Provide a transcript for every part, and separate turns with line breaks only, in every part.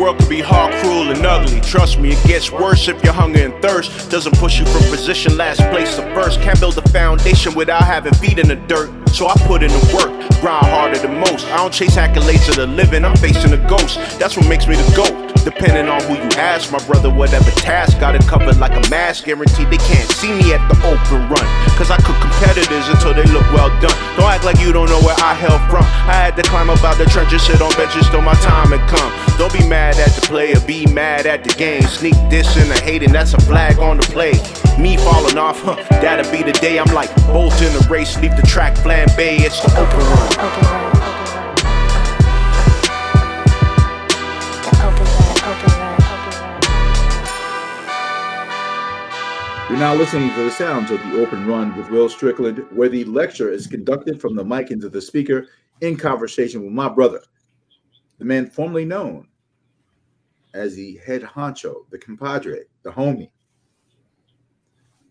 world can be hard, cruel, and ugly. Trust me, it gets worse if your hunger and thirst doesn't push you from position last place to first. Can't build a foundation without having feet in the dirt. So I put in the work, grind harder than most. I don't chase accolades of the living, I'm facing a ghost. That's what makes me the GOAT. Depending on who you ask, my brother, whatever task, got it covered like a mask. Guaranteed they can't see me at the open run. Cause I cook competitors until they look well done. Don't act like you don't know where I hail from. I had to climb up out the trenches, sit on benches till my time had come. Don't be mad at the player, be mad at the game. Sneak this and the hating, that's a flag on the play. Me falling off, huh, that'll be the day I'm like bolt in the race, leave the track flambe, it's the open run.
Open run,
now listening to the sounds of the open run with Will Strickland, where the lecture is conducted from the mic into the speaker in conversation with my brother, the man formerly known as the head honcho, the compadre, the homie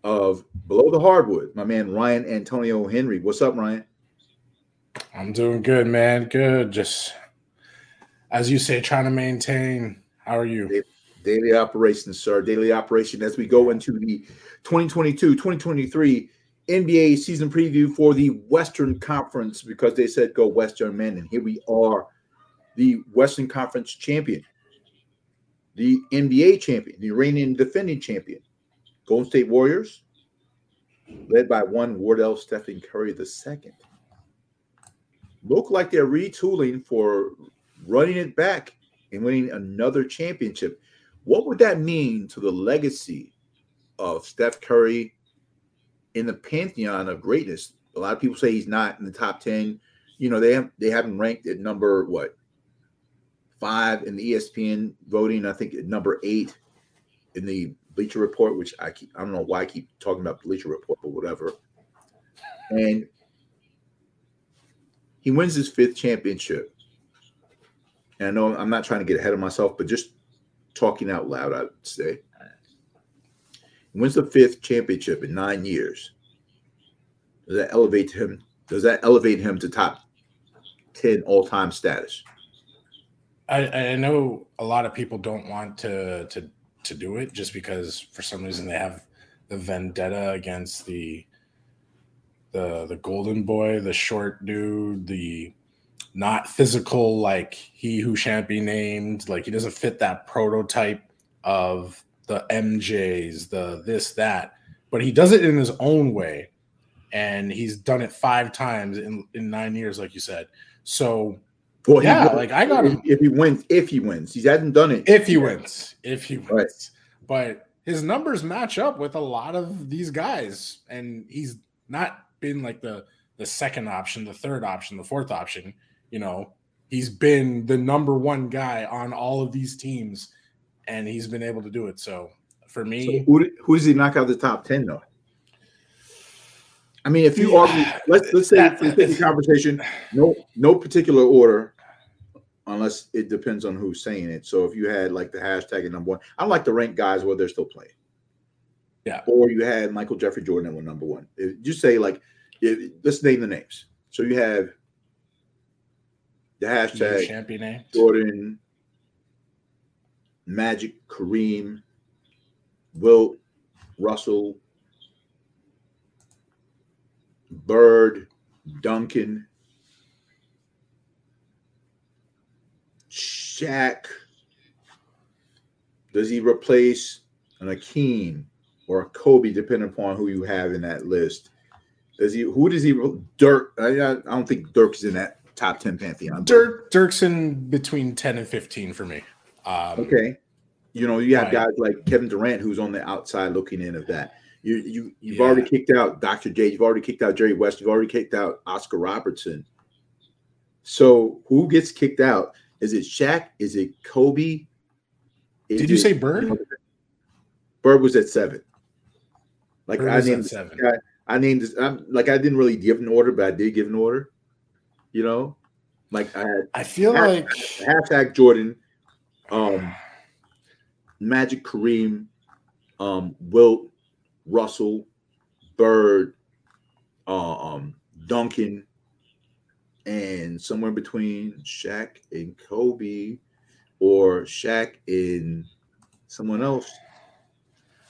of Below the Hardwood, my man Ryan Antonio Henry. What's up, Ryan?
I'm doing good, man. Good. Just as you say, trying to maintain. How are you?
Daily operations, sir. Daily operation as we go into the 2022 2023 NBA season preview for the Western Conference because they said go Western men. And here we are, the Western Conference champion, the NBA champion, the reigning defending champion, Golden State Warriors, led by one Wardell Stephen Curry II. Look like they're retooling for running it back and winning another championship. What would that mean to the legacy of Steph Curry in the pantheon of greatness? A lot of people say he's not in the top 10. You know, they have they have him ranked at number what five in the ESPN voting. I think at number eight in the Bleacher Report, which I keep I don't know why I keep talking about Bleacher Report, but whatever. And he wins his fifth championship. And I know I'm not trying to get ahead of myself, but just talking out loud, I'd say. Wins the fifth championship in nine years. Does that elevate him? Does that elevate him to top 10 all-time status?
I, I know a lot of people don't want to to to do it just because for some reason they have the vendetta against the the the golden boy, the short dude, the not physical like he who shan't be named. Like he doesn't fit that prototype of the MJs, the this that. But he does it in his own way, and he's done it five times in in nine years, like you said. So
Well, he
Yeah, like, I got him.
If he wins, if he wins, he hasn't done it.
if he wins, if he wins.
Right.
But his numbers match up with a lot of these guys, and he's not been like the the second option, the third option, the fourth option. You know, he's been the number one guy on all of these teams, and he's been able to do it. So for
So
me,
who, who does he knock out the top 10 though? I mean, if you
Yeah.
argue, let's let's say let's take the conversation, no no particular order, unless it depends on who's saying it. So if you had like the hashtag at number one, I like to rank guys where they're still playing.
Yeah.
Or you had Michael Jeffrey Jordan at number one. If- just say like, if, let's name the names. So you have the hashtag
champion name.
Jordan, Magic, Kareem, Wilt, Russell, Bird, Duncan, Shaq. Does he replace an Akeem or a Kobe, depending upon who you have in that list? Does he? Who does he? Dirk. I, I don't think Dirk's in that top ten pantheon.
Dirk Dirk's in between ten and fifteen for me. Um,
Okay. You know, you have
Right.
guys like Kevin Durant who's on the outside looking in of that. You you you've
Yeah.
already kicked out Dr. J, you've already kicked out Jerry West, you've already kicked out Oscar Robertson. So who gets kicked out? Is it Shaq? Is it Kobe? Is
Did you
it-
say Bird?
Bird was at seven. Like
Bird
I named
seven.
I, I named this. I'm like I didn't really give an order, but I did give an order. You know, like I had
I feel
Hashtag-
like
hashtag Jordan, um, Magic Kareem, um, Wilt, Russell, Bird, uh, um, Duncan, and somewhere between Shaq and Kobe. or Shaq in someone else.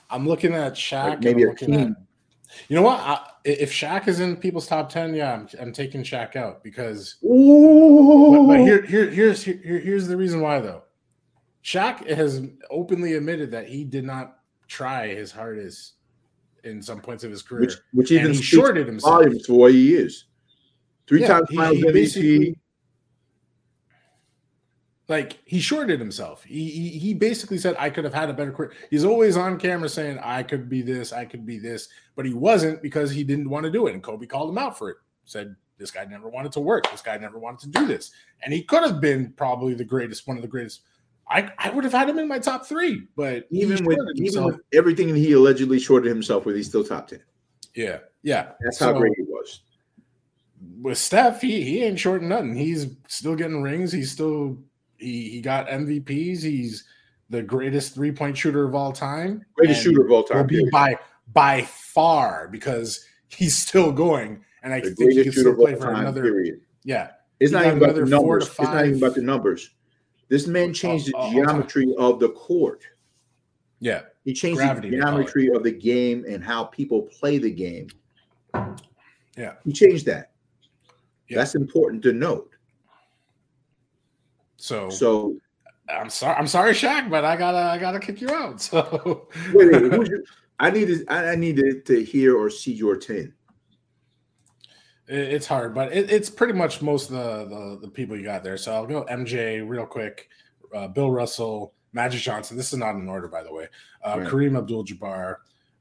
I'm looking at Shaq.
Like maybe
and
a
looking at-
team.
you know what? I, if Shaq is in people's top ten, yeah, I'm, I'm taking Shaq out because. But, but here, here, here's here, here's the reason why though. Shaq has openly admitted that he did not try his hardest in some points of his career,
which, which
and
even
he shorted himself.
volumes for what he is. Three
Yeah,
times
he-
finals MVP.
Like he shorted himself. He, he he basically said, "I could have had a better career." He's always on camera saying, "I could be this, I could be this," but he wasn't because he didn't want to do it. And Kobe called him out for it. Said, "This guy never wanted to work. This guy never wanted to do this." And he could have been probably the greatest, one of the greatest. I I would have had him in my top three, but
even with even with everything he allegedly shorted himself with, he's still top ten.
yeah, yeah.
That's how great he was.
with Steph, he he ain't short nothing. He's still getting rings. He's still he he got MVPs. He's the greatest three point shooter of all time.
Greatest shooter of all
Will
time.
be
period.
by by far because he's still going, and I
The
think he can still play for
time.
another.
Period.
Yeah,
It's not even about the numbers. It's not even about the numbers. This man changed the geometry of the court.
yeah,
He changed
Gravity,
the
they call it.
geometry of the game and how people play the game.
Yeah.
He changed that.
Yeah.
That's important to note.
so,
So
I'm sorry, I'm sorry, Shaq, but I gotta I gotta kick you out. So
wait, wait, who's your, I need to I I need to, to hear or see your 10.
It- It's hard, but it, it's pretty much most of the, the the people you got there. So I'll go MJ real quick, uh, Bill Russell, Magic Johnson. This is not in order, by the way. Uh,
Right.
Kareem Abdul-Jabbar,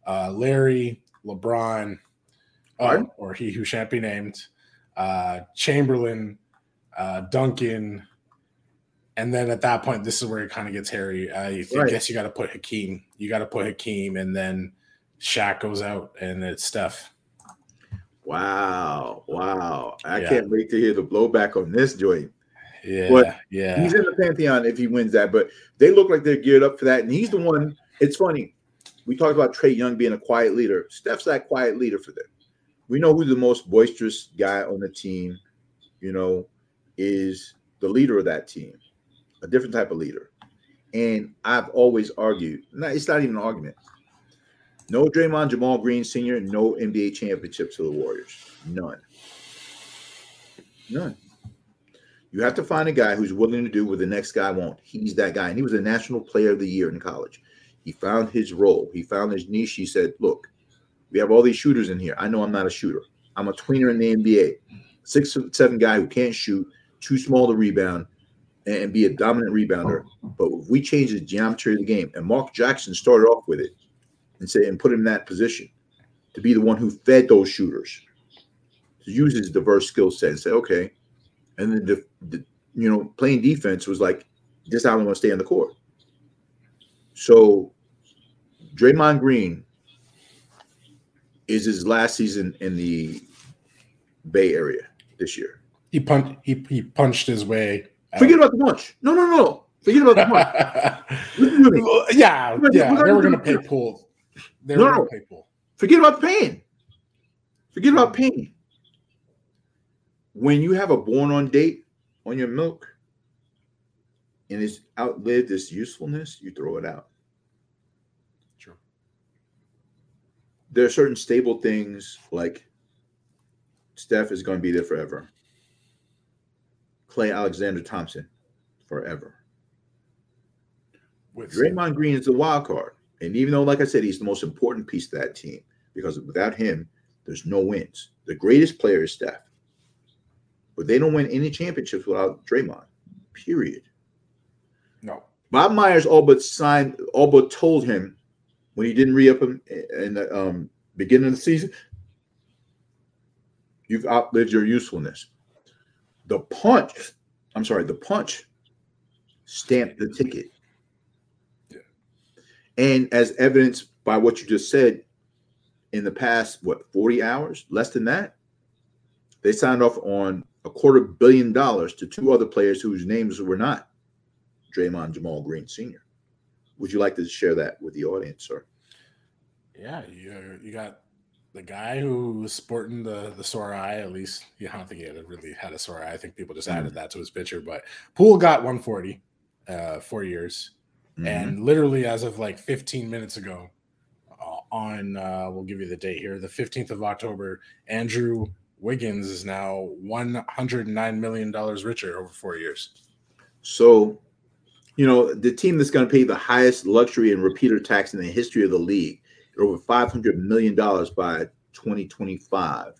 uh, Larry, LeBron, uh,
Pardon?
or he who shan't be named, uh, Chamberlain, uh, Duncan, and then at that point, this is where it kind of gets hairy. I think-
Right.
guess you got to put Hakeem. You got to put Hakeem, and then Shaq goes out, and it's Steph.
Wow. Wow. I
Yeah.
can't wait to hear the blowback on this joint.
Yeah,
What-
yeah.
He's in the pantheon if he wins that, but they look like they're geared up for that. And he's the one. It's funny. We talked about Trae Young being a quiet leader. Steph's that quiet leader for them. We know who the most boisterous guy on the team, you know, is the leader of that team, a different type of leader. And I've always argued, no, it's not even an argument. No Draymond Jamal Green Sr., no NBA championships to the Warriors. None. None. You have to find a guy who's willing to do what the next guy won't. He's that guy. And he was a national player of the year in college. He found his role. He found his niche. He said, Look, we have all these shooters in here. I know I'm not a shooter. I'm a tweener in the NBA. Six seven guy who can't shoot, too small to rebound, and be a dominant rebounder. But if we change the geometry of the game, and Mark Jackson started off with it and say and put him in that position to be the one who fed those shooters, to use his diverse skill set and say, okay, and then the, the you know playing defense was like this how I'm going to stay on the court. So Draymond Green is his last season in the Bay Area this year.
He punched. He, he punched his way. out.
Forget about the punch. No, no, no. Forget about the punch. Listen to me.
Well, yeah, yeah. They were going to pay Poole. They
No,
were
no.
going to pay Poole.
Forget about the pain. Forget about mm-hmm. pain. When you have a born on date on your milk and it's outlived its usefulness, you throw it out.
True.
There are certain stable things like Steph is going to be there forever. Klay Alexander Thompson forever.
With
Draymond Green is the wild card. And even though, like I said, he's the most important piece of that team because without him, there's no wins. The greatest player is Steph. But they don't win any championships without Draymond, period.
no.
Bob Myers all but signed, all but told him when he didn't re-up him in the um, beginning of the season, you've outlived your usefulness. The punch, I'm sorry, the punch stamped the ticket. And as evidenced by what you just said, in the past, what, 40 hours, less than that, they signed off on a quarter billion dollars to two other players whose names were not Draymond Jamal Green Sr. Would you like to share that with the audience, sir?
Yeah, you you got the guy who was sporting the the sore eye. At least, yeah, I don't think he had a, really had a sore eye. I think people just
Mm.
added that to his picture. But Poole got 140. uh, four years.
Mhm.
And literally, as of like 15 minutes ago, uh, on uh, we'll give you the date here, the 15th of October, Andrew Wiggins is now 109 million dollars richer over four years.
So, you know, the team that's going to pay the highest luxury and repeater tax in the history of the league, over five hundred million dollars by twenty twenty five.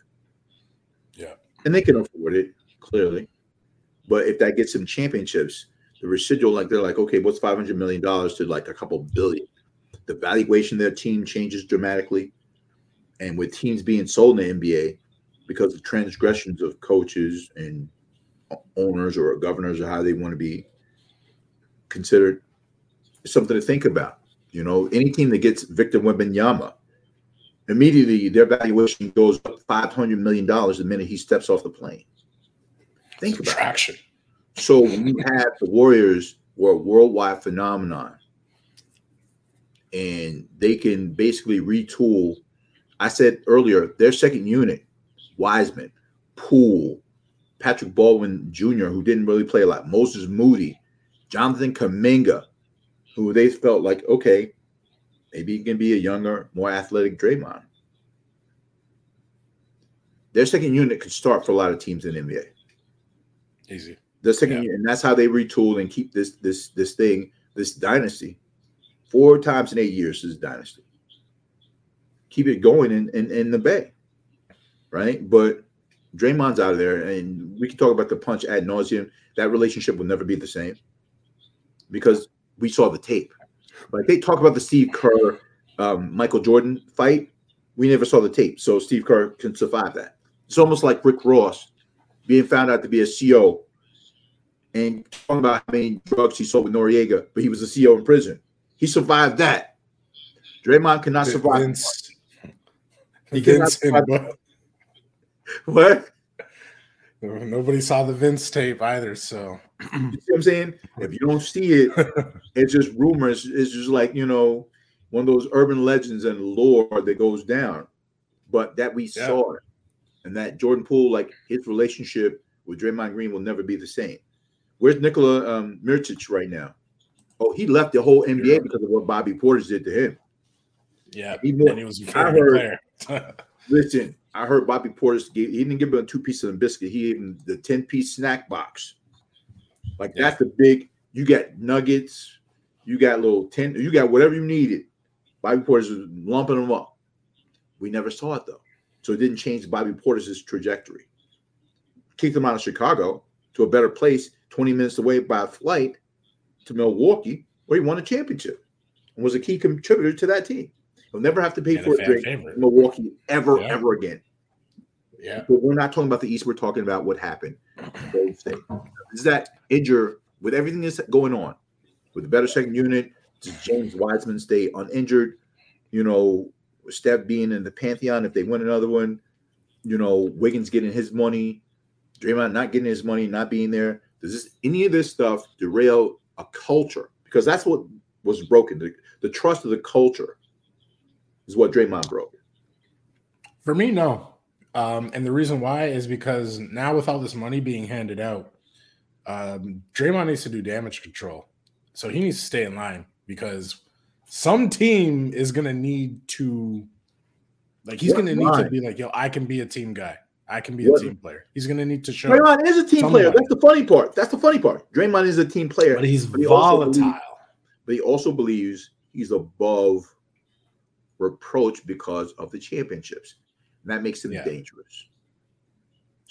Yeah.
and they can afford it clearly, but if that gets them championships, the residual, like they're like, okay, what's five hundred million dollars to like a couple billion? The valuation of their team changes dramatically, and with teams being sold in the NBA because of transgressions of coaches and owners or governors or how they want to be considered something to think about. You know, any team that gets Victor Wembanyama, immediately their valuation goes up five hundred million dollars the minute he steps off the plane. Think about it. So we have the Warriors were a worldwide phenomenon, and they can basically retool. I said earlier, their second unit, Wiseman, Poole, Patrick Baldwin Jr., who didn't really play a lot, Moses Moody, Jonathan Kuminga, who they felt like, okay, maybe he can be a younger, more athletic Draymond. Their second unit could start for a lot of teams in NBA.
Easy.
The second
Yeah.
year, and that's how they retool and keep this this this thing, this dynasty. Four times in eight years is dynasty. Keep it going in, in, in the bay. Right? But Draymond's out of there, and we can talk about the punch ad nauseum. That relationship will never be the same because we saw the tape. Like they talk about the Steve Kerr, um, Michael Jordan fight. We never saw the tape, so Steve Kerr can survive that. It's almost like Rick Ross being found out to be a CO and talking about how many drugs he sold with Noriega, but he was a CEO in prison. He survived that. Draymond cannot survive.
Vince,
He
Vince and
survive- What?
nobody saw the Vince tape either. So
You see what I'm saying? If you don't see it, it's just rumors. It's just like, you know, one of those urban legends and lore that goes down. But that we
Yeah.
saw it. And that Jordan Poole, like his relationship with Draymond Green will never be the same. Where's Nikola um, Mirotic right now? Oh, he left the whole NBA
Yeah.
because of what Bobby Portis did to him.
yeah,
He
and he was a
I heard-
player.
Listen, I heard Bobby Portis gave, he didn't give him two pieces of biscuit. He gave him the 10 piece snack box. Like
Yeah.
that's the big, you got nuggets, you got little 10, you got whatever you needed. Bobby Portis's was lumping them up. We never saw it though. So it didn't change Bobby Portis's trajectory. Kicked him out of Chicago to a better place, 20 minutes away by flight to Milwaukee, where he won a championship and was a key contributor to that team. He'll never have to pay
And
for
a
a drink
favorite.
in Milwaukee ever,
Yeah.
ever again.
Yeah,
But we're not talking about the East. We're talking about what happened. Is that injure with everything that's going on with the better second unit? Does James Wiseman stay uninjured? You know, Steph being in the pantheon if they win another one. You know, Wiggins getting his money, Draymond not getting his money, not being there. Does this any of this stuff derail a culture? Because that's what was broken. The, the trust of the culture is what Draymond broke.
for me, no. Um, and the reason why is because now with all this money being handed out, um, Draymond needs to do damage control. So he needs to stay in line because some team is gonna need to, like, he's gonna need to be like, yo, I can be a team guy. I can be a team player. He's gonna need to show,
Draymond is a team
Somebody.
player. That's the funny part. That's the funny part. Draymond is a team player.
but he's
But he
volatile.
believes- but he also believes he's above reproach because of the championships. And that makes him
Yeah.
dangerous.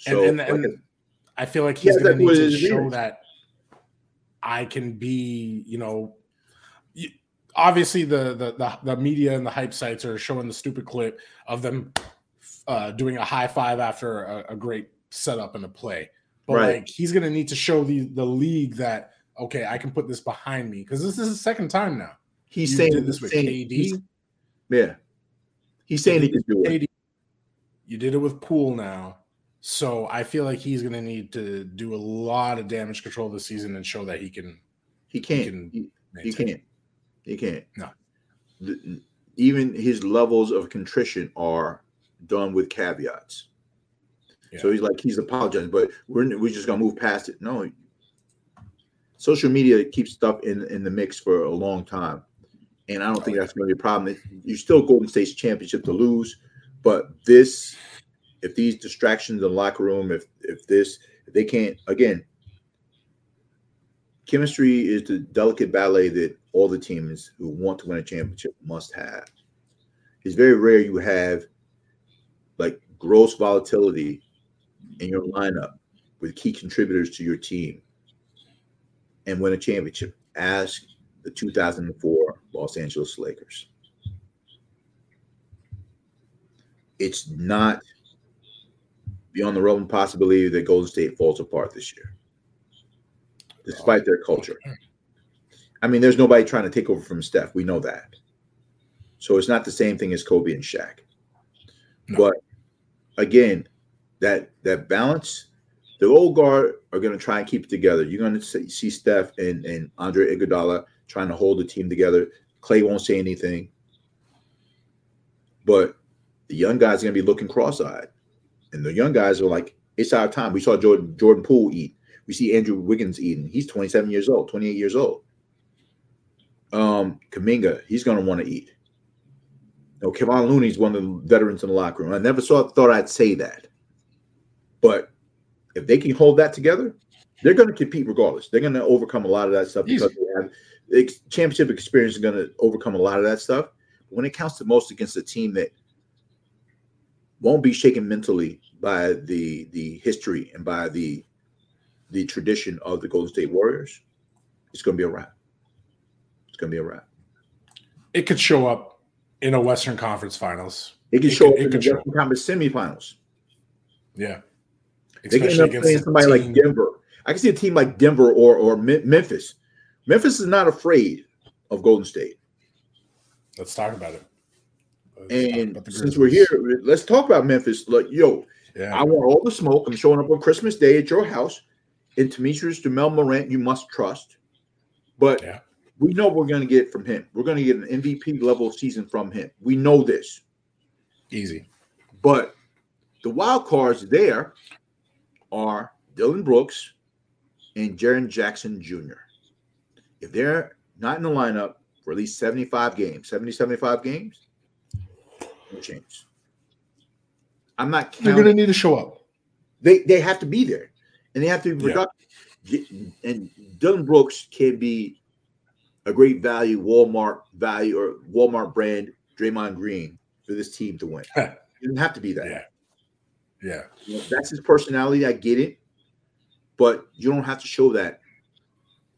and,
So,
and,
like
and I feel like
Yeah,
he's going to need to show
is.
that I can be, you know, obviously the, the the the media and the hype sites are showing the stupid clip of them uh, doing a high five after a, a great setup and a play, but
Right.
like he's going to need to show the the league that okay, I can put this behind me because this is the second time now.
he's
You
saying
did this with
saying-
KD.
yeah. He's saying he can do it.
KD. You did it with Poole now. So I feel like he's going to need to do a lot of damage control this season and show that he can.
He can't.
can
He, he can't. He can't.
No.
The- even his levels of contrition are done with caveats. So he's like he's apologizing, but we're we're just gonna move past it. No, social media keeps stuff in in the mix for a long time, and I don't think that's to be a problem. You still Golden State's championship to lose, but this, if these distractions in the locker room, if if this, if they can't again, chemistry is the delicate ballet that all the teams who want to win a championship must have. It's very rare you have gross volatility in your lineup with key contributors to your team and win a championship. Ask the 2004 Los Angeles Lakers. It's not beyond the realm of possibility that Golden State falls apart this year, despite their culture. I mean, there's nobody trying to take over from Steph. We know that. So it's not the same thing as Kobe and Shaq. No. But again, that that balance, the old guard are going to try and keep it together. You're going to see Steph and, and Andre Iguodala trying to hold the team together. Klay won't say anything. But the young guys are going to be looking cross-eyed. And the young guys are like, it's our time. We saw Jordan, Jordan Poole eat. We see Andrew Wiggins eating. He's 27 years old, 28 years old. Um, Kuminga, he's going to want to eat. Know, Kevon Looney's one of the veterans in the locker room. I never saw, thought I'd say that. But if they can hold that together, they're going to compete regardless. They're going to overcome a lot of that stuff Easy. because they have championship experience is going to overcome a lot of that stuff. But when it counts the most against a team that won't be shaken mentally by the the history and by the the tradition of the Golden State Warriors, it's going to be a wrap. It's going to be a wrap.
It could show up in a Western Conference Finals.
It could show could, up in the Western Conference semifinals.
Yeah.
They can end up playing somebody like Denver. I can see a team like Denver or or Memphis. Memphis is not afraid of Golden State.
Let's talk about it.
Let's and since we're here, let's talk about Memphis. Look, yo, yeah. I want all the smoke. I'm showing up on Christmas Day at your house. And Temetrius Jamel Morant, you must trust. But yeah. We know we're going to get from him. We're going to get an MVP level season from him. We know this.
Easy.
But the wild cards there are Dillon Brooks and Jaren Jackson Jr. If they're not in the lineup for at least 75 games, 70, 75 games, no change. I'm not
counting. They're going to need to show up.
They, they have to be there and they have to be productive. Yeah. And Dillon Brooks can be a great value, Walmart value or Walmart brand Draymond Green for this team to win. it doesn't have to be that.
Yeah. Yeah.
You know, that's his personality. I get it. But you don't have to show that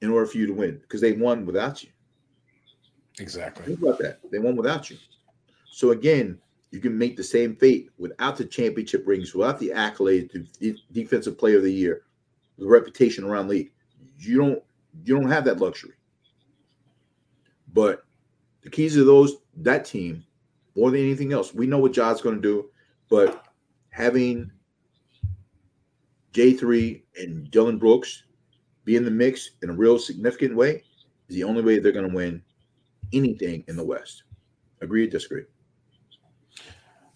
in order for you to win because they won without you.
Exactly.
Think about that. They won without you. So again, you can make the same fate without the championship rings, without the accolades, the defensive player of the year, the reputation around league. You don't you don't have that luxury. But the keys of those that team, more than anything else, we know what Ja's going to do, but having J3 and Dillon Brooks be in the mix in a real significant way is the only way they're going to win anything in the West. Agree or disagree?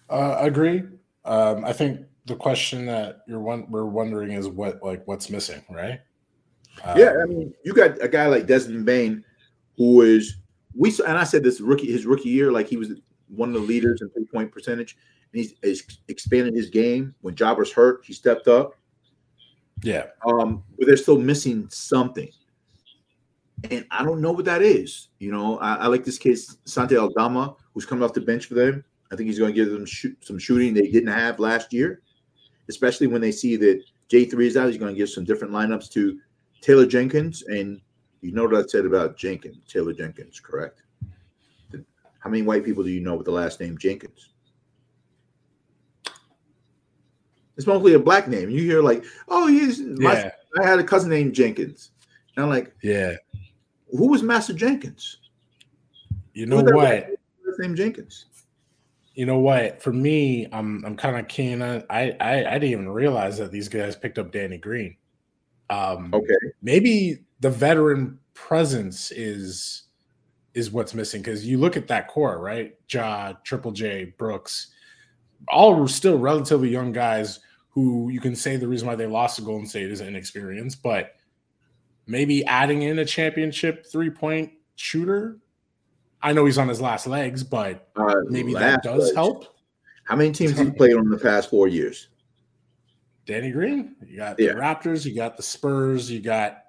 Uh, agree. Um, I think the question that you're one, we're wondering is what like what's missing, right?
Um, yeah, I mean, you got a guy like Desmond Bane, who is we saw, and I said this rookie his rookie year, like he was one of the leaders in three point percentage and he's, expanded his game. When Job was hurt, he stepped up.
Yeah.
Um, but they're still missing something. And I don't know what that is. You know, I, I like this kid, Santi Aldama, who's coming off the bench for them. I think he's going to give them shoot, some shooting they didn't have last year, especially when they see that J3 is out. He's going to give some different lineups to Taylor Jenkins. And you know what I said about Jenkins, Taylor Jenkins, correct? How many white people do you know with the last name Jenkins? It's mostly a black name. You hear like, oh, he's my, yeah. I had a cousin named Jenkins. And I'm like,
yeah.
Who was Master Jenkins?
You know what?
Name Jenkins.
You know what? For me, I'm I'm kind of keen on. I, I I didn't even realize that these guys picked up Danny Green. Um,
okay.
Maybe the veteran presence is is what's missing because you look at that core, right? Ja, Triple J, Brooks, all still relatively young guys who you can say the reason why they lost to Golden State is inexperience, but maybe adding in a championship three point shooter. I know he's on his last legs, but
Uh,
maybe that does
legs.
help.
How many teams he played on in the past four years?
Danny Green, you got
Yeah.
the Raptors, you got the Spurs, you got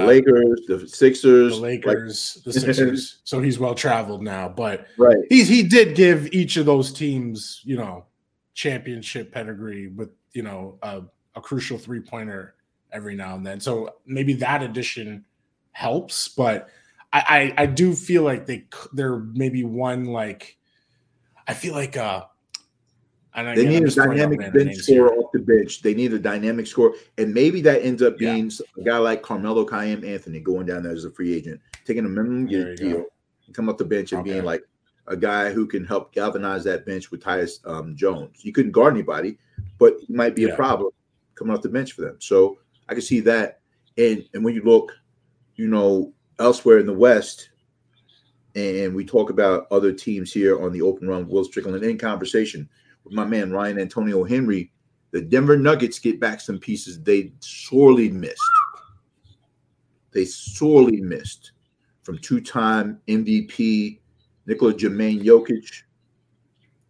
The Lakers, the Sixers,
the
like-
Lakers, the Sixers. so he's well traveled now, but
right?
he's he did give each of those teams, you know, championship pedigree with you know a, a crucial three pointer every now and then. So maybe that addition helps, but I, I I do feel like they they're maybe one like I feel like uh
They need a
just throwing out
dynamic bench scorer off the bench. They need a dynamic scorer, and maybe that ends up
Yeah.
being a guy like Carmelo Kyam Anthony going down there as a free agent, taking a minimum
you
deal,
go.
come off the bench and
Okay.
being like a guy who can help galvanize that bench with Tyus um, Jones. He couldn't guard anybody, but he might be
Yeah.
a problem coming off the bench for them. So I can see that. And and when you look, you know, elsewhere in the West, and we talk about other teams here on the open run, Will Strickland in conversation with my man Ryan Antonio Henry, the Denver Nuggets get back some pieces they sorely missed. They sorely missed from two-time MVP Nikola Jermaine Jokic,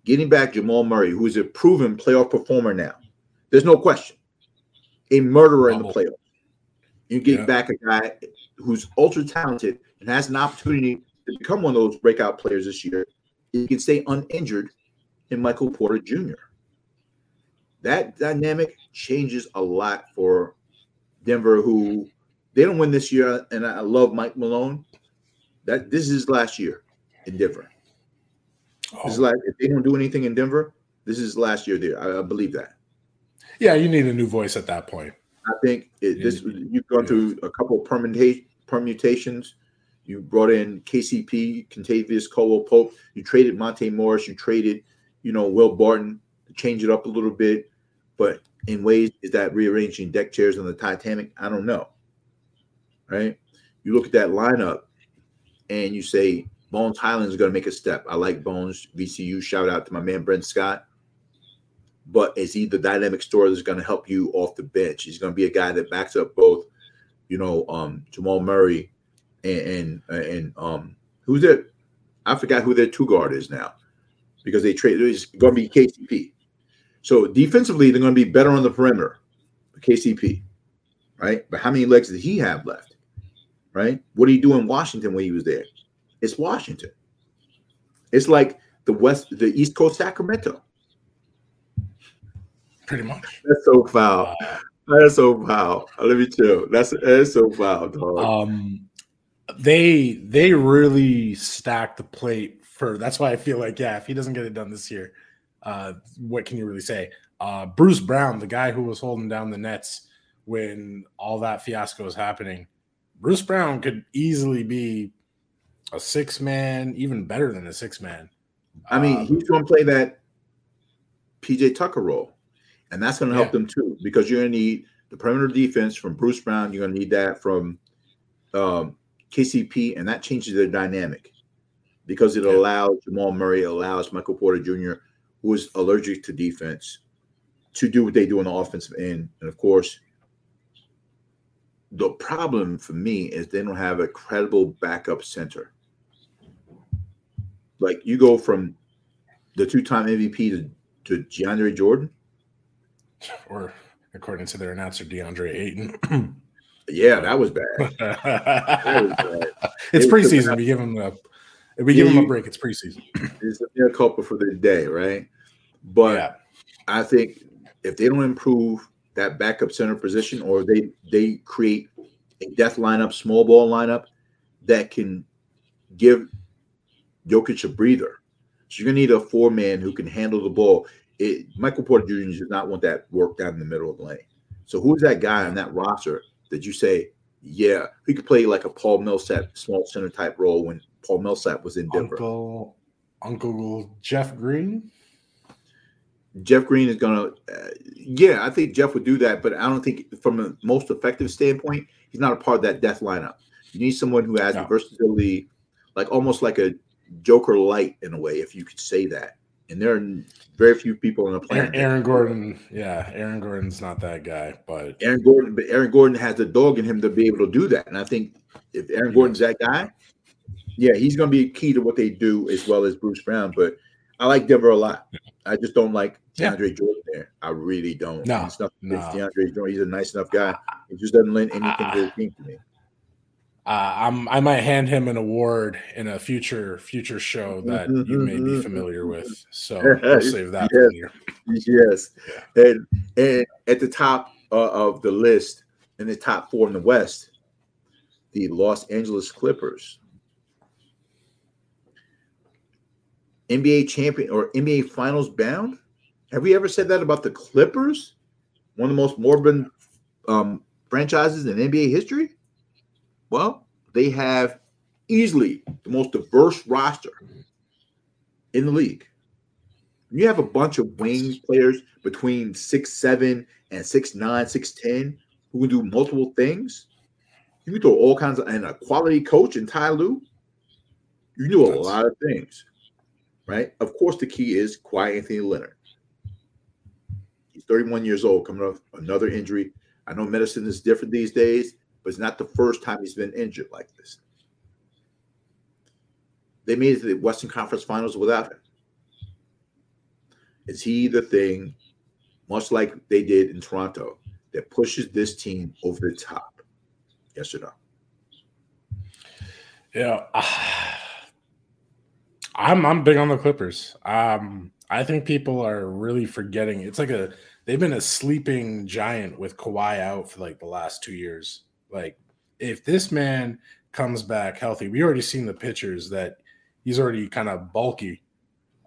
getting back Jamal Murray, who is a proven playoff performer now. There's no question. A murderer in the playoffs. You get
Yeah.
back a guy who's ultra talented and has an opportunity to become one of those breakout players this year. He can stay uninjured in Michael Porter Jr. That dynamic changes a lot for Denver, who they don't win this year. And I love Mike Malone. That this is last year in Denver.
Oh,
like if they don't do anything in Denver, this is last year there. I, I believe that.
yeah, you need a new voice at that point.
I think it, this you've gone through a couple of permuta- permutations. You brought in KCP, Kentavious Caldwell Pope. You traded Monte Morris. You traded, you know, Will Barton to change it up a little bit. But in ways, is that rearranging deck chairs on the Titanic? I don't know. Right? You look at that lineup and you say Bones Hyland is going to make a step. I like Bones. VCU. Shout out to my man Brent Scott but is he the dynamic story that's going to help you off the bench? He's going to be a guy that backs up both, you know, um, Jamal Murray and and, and um, who's that? I forgot who their two guard is now because they trade. It's going to be KCP. So defensively, they're going to be better on the perimeter. KCP, right? But how many legs did he have left? Right? What did he do in Washington when he was there? It's Washington. It's like the West, the East Coast Sacramento.
Pretty much.
That's so foul. That's so foul. Let me chill. That's that's so foul, dog.
um they they really stacked the plate for that's why I feel like yeah, if he doesn't get it done this year, uh what can you really say? Uh Bruce Brown, the guy who was holding down the nets when all that fiasco was happening, Bruce Brown could easily be a six man, even better than a six man.
I mean,
Um,
he's going to play that PJ Tucker role, and that's going to help
Yeah.
them too because you're going to need the perimeter defense from Bruce Brown. You're going to need that from um, KCP, and that changes their dynamic because it
Yeah.
allows Jamal Murray, allows Michael Porter Jr., who is allergic to defense, to do what they do on the offensive end, and of course. The problem for me is they don't have a credible backup center. Like you go from the two-time MVP to, to DeAndre Jordan.
or according to their announcer DeAndre Ayton.
Yeah, that was bad. That was bad.
it's
took
preseason. We give him a we give him a break. It's preseason.
It's a culpa for the day, right? But
yeah,
I think if they don't improve that backup center position, or they they create a death lineup, small ball lineup that can give Jokic a breather. So you're gonna need a four man who can handle the ball. It, Michael Porter Jr. does not want that work down in the middle of the lane. So who's that guy on that roster that you say, yeah, he could play like a Paul Millsap small center type role when Paul Millsap was in Denver?
Uncle Uncle Jeff Green.
Jeff Green is gonna, uh, yeah, I think Jeff would do that, but I don't think from a most effective standpoint, he's not a part of that death lineup. You need someone who has
No.
versatility, like almost like a Joker light in a way, if you could say that. And there are very few people on the planet.
Aaron, Gordon, yeah, Aaron Gordon's not that guy, but
Aaron Gordon, but Aaron Gordon has the dog in him to be able to do that. And I think if Aaron Gordon's that guy, yeah, he's going to be key to what they do as well as Bruce Brown. But I like Denver a lot. I just don't like
Yeah.
DeAndre Jordan there. I really don't.
No,
It's nothing against
no.
DeAndre Jordan. He's a nice enough guy. He just doesn't lend anything to the ah. team to me.
Uh, I'm I might hand him an award in a future future show that you may be familiar with. So we'll save that for later.
Yes, and and at the top uh, of the list, in the top four in the West, the Los Angeles Clippers, NBA champion or NBA Finals bound. Have we ever said that about the Clippers? One of the most morbid um, franchises in NBA history. Well, they have easily the most diverse roster in the league. You have a bunch of wing players between six seven and six nine, six ten who can do multiple things. You can throw all kinds of and a quality coach in Ty Lue. You can do a
That's-
lot of things, right? Of course, the key is Kawhi Anthony Leonard. He's 31 years old, coming off another injury. I know medicine is different these days, but it's not the first time he's been injured like this. They made it to the Western Conference Finals without him. Is he the thing, much like they did in Toronto, that pushes this team over the top? Yes or no?
Yeah, I'm I'm big on the Clippers. Um, I think people are really forgetting. It's like a they've been a sleeping giant with Kawhi out for like the last two years. Like if this man comes back healthy, we already seen the pictures that he's already kind of bulky.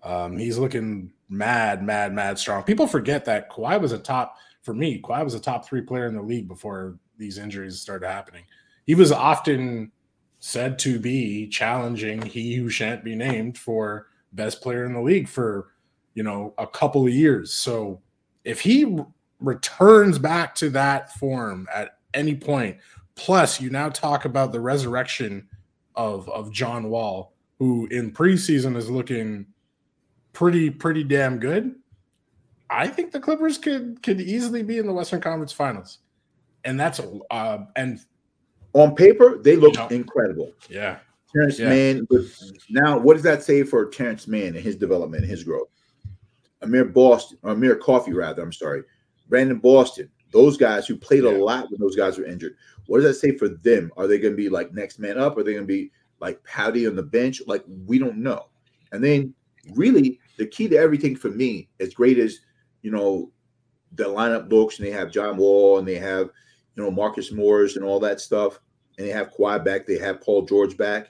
Um, he's looking mad, mad, mad strong. People forget that Kawhi was a top for me. Kawhi was a top three player in the league before these injuries started happening. He was often said to be challenging he who shan't be named for best player in the league for you know a couple of years so if he returns back to that form at any point. plus you now talk about the resurrection of of john wall who in preseason is looking pretty pretty damn good i think the clippers could could easily be in the western conference finals and that's uh and
On paper, they look
No.
incredible.
yeah
Terrence
Yeah.
Mann, now what does that say for Terrence Mann and his development and his growth? Amir Boston, or Amir Coffey, rather, I'm sorry. Brandon Boston, those guys who played a lot when those guys were injured. What does that say for them? Are they going to be like next man up? Are they going to be like Patty on the bench? Like, we don't know. And then, really, the key to everything for me, as great as, you know, the lineup looks and they have John Wall and they have, you know, Marcus Morris and all that stuff, and they have Kawhi back, they have Paul George back.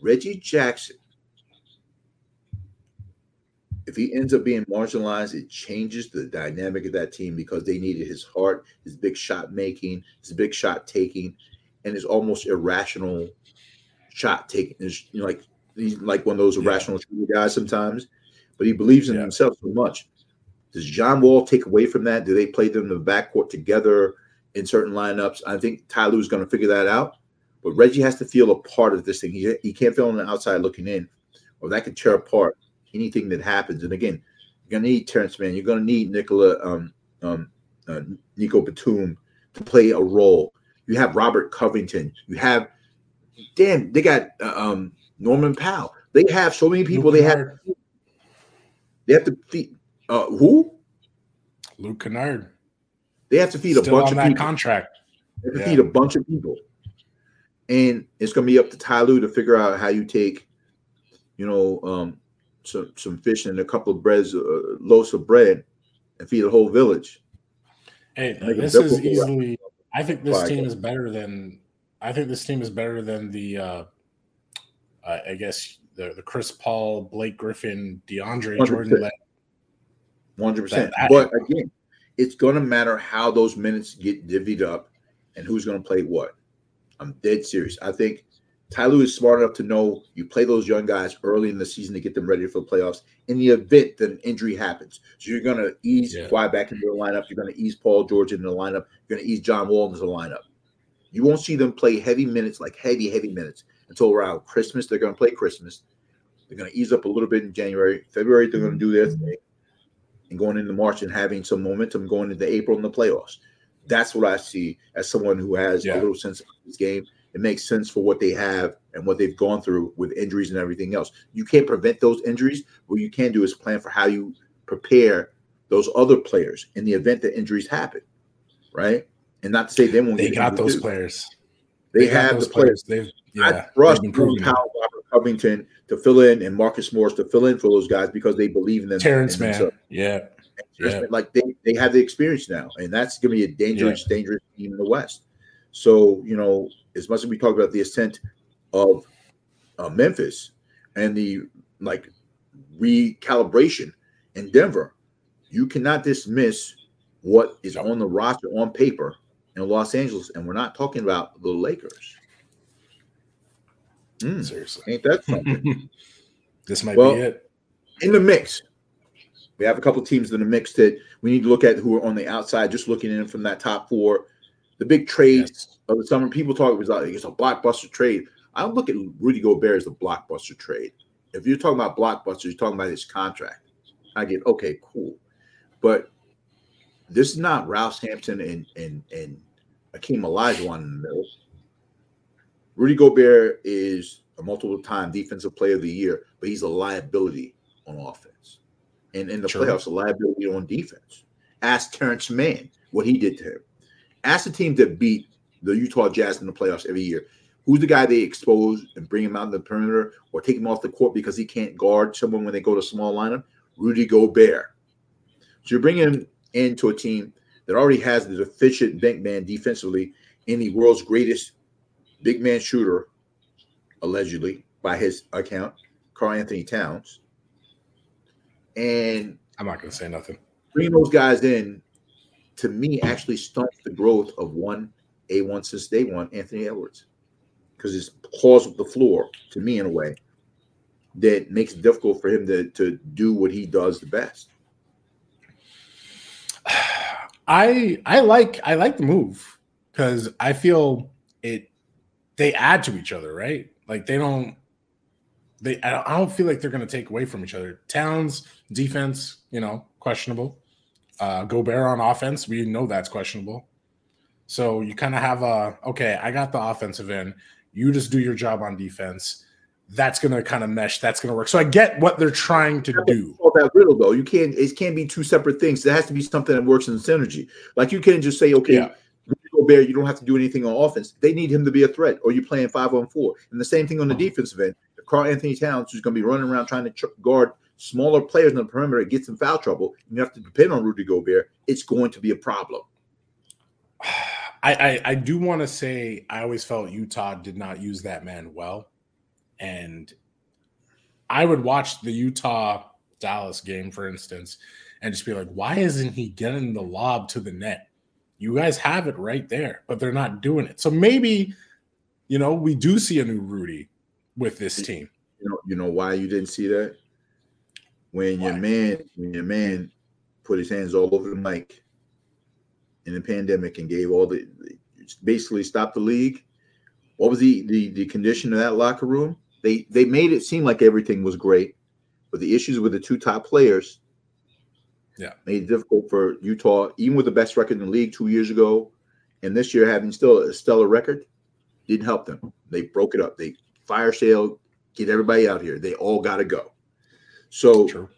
Reggie Jackson, if he ends up being marginalized, it changes the dynamic of that team because they needed his heart, his big shot making, his big shot taking, and his almost irrational shot taking. It's, you know, like he's like one of those irrational guys sometimes, but he believes in
Yeah.
himself so much. Does John Wall take away from that? Do they play them in the backcourt together in certain lineups? I think Ty Lue's going to figure that out. But Reggie has to feel a part of this thing. He, he can't feel on the outside looking in, or that could tear apart anything that happens. And again, you're gonna need Terrence Mann. You're gonna need Nicola um, um, uh, Nico Batum to play a role. You have Robert Covington. You have damn. They got uh, um, Norman Powell. They have so many people.
Luke
They have they have to feed. Uh, who?
Luke Kennard
They have to feed
still
a bunch of people.
contract.
They have to
Yeah.
feed a bunch of people. And it's going to be up to Ty Lue to figure out how you take, you know, um, some some fish and a couple of breads, uh, loaves of bread, and feed a whole village.
Hey, this is easily. I think this team is better than. I think this team is better than the. uh I I guess the the Chris Paul, Blake Griffin, DeAndre
100%.
Jordan.
One hundred percent. But again, it's going to matter how those minutes get divvied up, and who's going to play what. I'm dead serious. I think Ty Lue is smart enough to know you play those young guys early in the season to get them ready for the playoffs. In the event that an injury happens, so you're going to ease
Yeah.
Kawhi back into the lineup. You're going to ease Paul George into the lineup. You're going to ease John Wall into the lineup. You won't see them play heavy minutes, like heavy, heavy minutes, until around Christmas. They're going to play Christmas, They're going to ease up a little bit in January. February, they're going to do their mm-hmm. thing. And going into March and having some momentum going into April in the playoffs. That's what I see as someone who has
Yeah.
a little sense of this game. It makes sense for what they have and what they've gone through with injuries and everything else. You can't prevent those injuries. What you can do is plan for how you prepare those other players in the event that injuries happen, right? And not to say they won't
They
get
got those
too.
players.
They,
got
have
those
the players.
They've
I
yeah,
trust
they've
Bruce. Powell, Robert Covington to fill in, and Marcus Morris to fill in for those guys because they believe in them.
Terrence Mann.
themselves.
Yeah. Yeah.
Like they, they have the experience now, and that's going to be a dangerous, dangerous team in the West. So you know, as much as we talk about the ascent of uh, Memphis and the like recalibration in Denver, you cannot dismiss what is on the roster on paper in Los Angeles, and we're not talking about the Lakers. Mm,
Seriously.
ain't that something?
this might
Well,
be it.
in the mix. We have a couple teams in the mix that we need to look at who are on the outside, just looking in from that top four. The big trade
Yes.
of the summer, people talk about it's a blockbuster trade. I don't look at Rudy Gobert as a blockbuster trade. If you're talking about blockbuster, you're talking about his contract. I get okay, cool, but this is not Ralph Sampson and and and Akeem Olajuwon in the middle. Rudy Gobert is a multiple time defensive player of the year, but he's a liability on offense. And in the
True.
playoffs, a liability on defense. Ask Terrence Mann what he did to him. Ask the team that beat the Utah Jazz in the playoffs every year. Who's the guy they expose and bring him out in the perimeter or take him off the court because he can't guard someone when they go to small lineup? Rudy Gobert. So you're bringing him into a team that already has the deficient big man defensively in the world's greatest big man shooter, allegedly by his account, Karl-Anthony Towns. And
I'm not gonna say nothing.
Bring those guys in, to me, actually stunts the growth of one A1 since day one, Anthony Edwards, because it's claws the floor to me in a way that makes it difficult for him to, to do what he does the best.
I I like I like the move because I feel it. They add to each other, right? Like they don't. They I don't, I don't feel like they're going to take away from each other. Towns defense, you know, questionable. Uh, Gobert on offense, we know that's questionable. So you kind of have a okay. I got the offensive end. You just do your job on defense. That's going to kind of mesh. That's going to work. So I get what they're trying to do.
all that riddle though. You can't. It can't be two separate things. There has to be something that works in synergy. Like you can't just say, okay,
Yeah.
Gobert, you don't have to do anything on offense. They need him to be a threat, or you're playing five on four. And the same thing on the defensive end. Karl-Anthony Towns, who's going to be running around trying to guard smaller players in the perimeter, it gets in foul trouble. And you have to depend on Rudy Gobert. It's going to be a problem.
I, I, I do want to say I always felt Utah did not use that man well. And I would watch the Utah Dallas game, for instance, and just be like, why isn't he getting the lob to the net? You guys have it right there, but they're not doing it. So maybe, you know, we do see a new Rudy with this team.
You know, you know why you didn't see that? When your man, when your man put his hands all over the mic in the pandemic and gave all the basically stopped the league. What was the the the condition of that locker room? They they made it seem like everything was great, but the issues with the two top players,
Yeah.
made it difficult for Utah, even with the best record in the league two years ago, and this year having still a stellar record, didn't help them. They broke it up. They fire sale, get everybody out here. They all got to go. So
True.